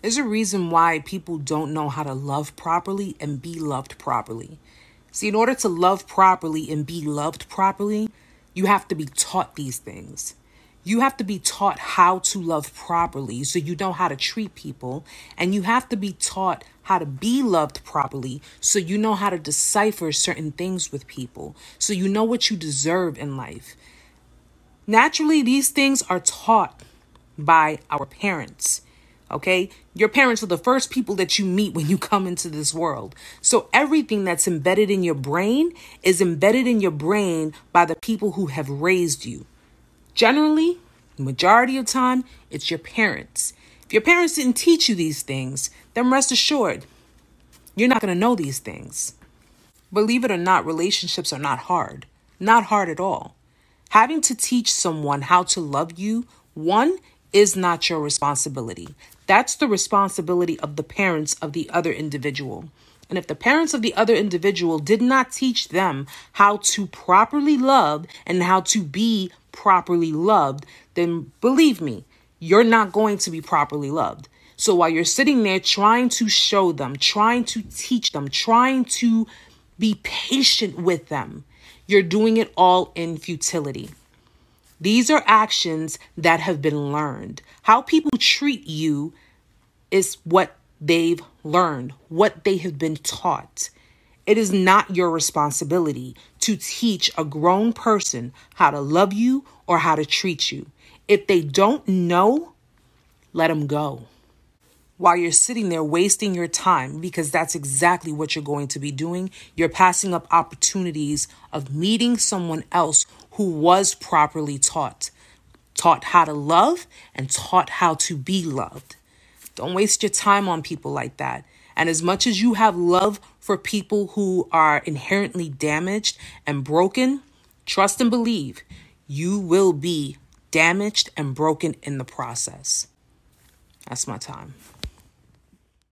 There's a reason why people don't know how to love properly and be loved properly. See, in order to love properly and be loved properly, you have to be taught these things. You have to be taught how to love properly so you know how to treat people. And you have to be taught how to be loved properly so you know how to decipher certain things with people, so you know what you deserve in life. Naturally, these things are taught by our parents. Okay? Your parents are the first people that you meet when you come into this world. So everything that's embedded in your brain is embedded in your brain by the people who have raised you. Generally, majority of time, it's your parents. If your parents didn't teach you these things, then rest assured, you're not going to know these things. Believe it or not, relationships are not hard. Not hard at all. Having to teach someone how to love you, one, is not your responsibility. That's the responsibility of the parents of the other individual. And if the parents of the other individual did not teach them how to properly love and how to be properly loved, then believe me, you're not going to be properly loved. So while you're sitting there trying to show them, trying to teach them, trying to be patient with them, you're doing it all in futility. These are actions that have been learned. How people treat you is what they've learned, what they have been taught. It is not your responsibility to teach a grown person how to love you or how to treat you. If they don't know, let them go. While you're sitting there wasting your time, because that's exactly what you're going to be doing, you're passing up opportunities of meeting someone else who was properly taught, taught how to love and taught how to be loved. Don't waste your time on people like that. And as much as you have love for people who are inherently damaged and broken, trust and believe you will be damaged and broken in the process. That's my time.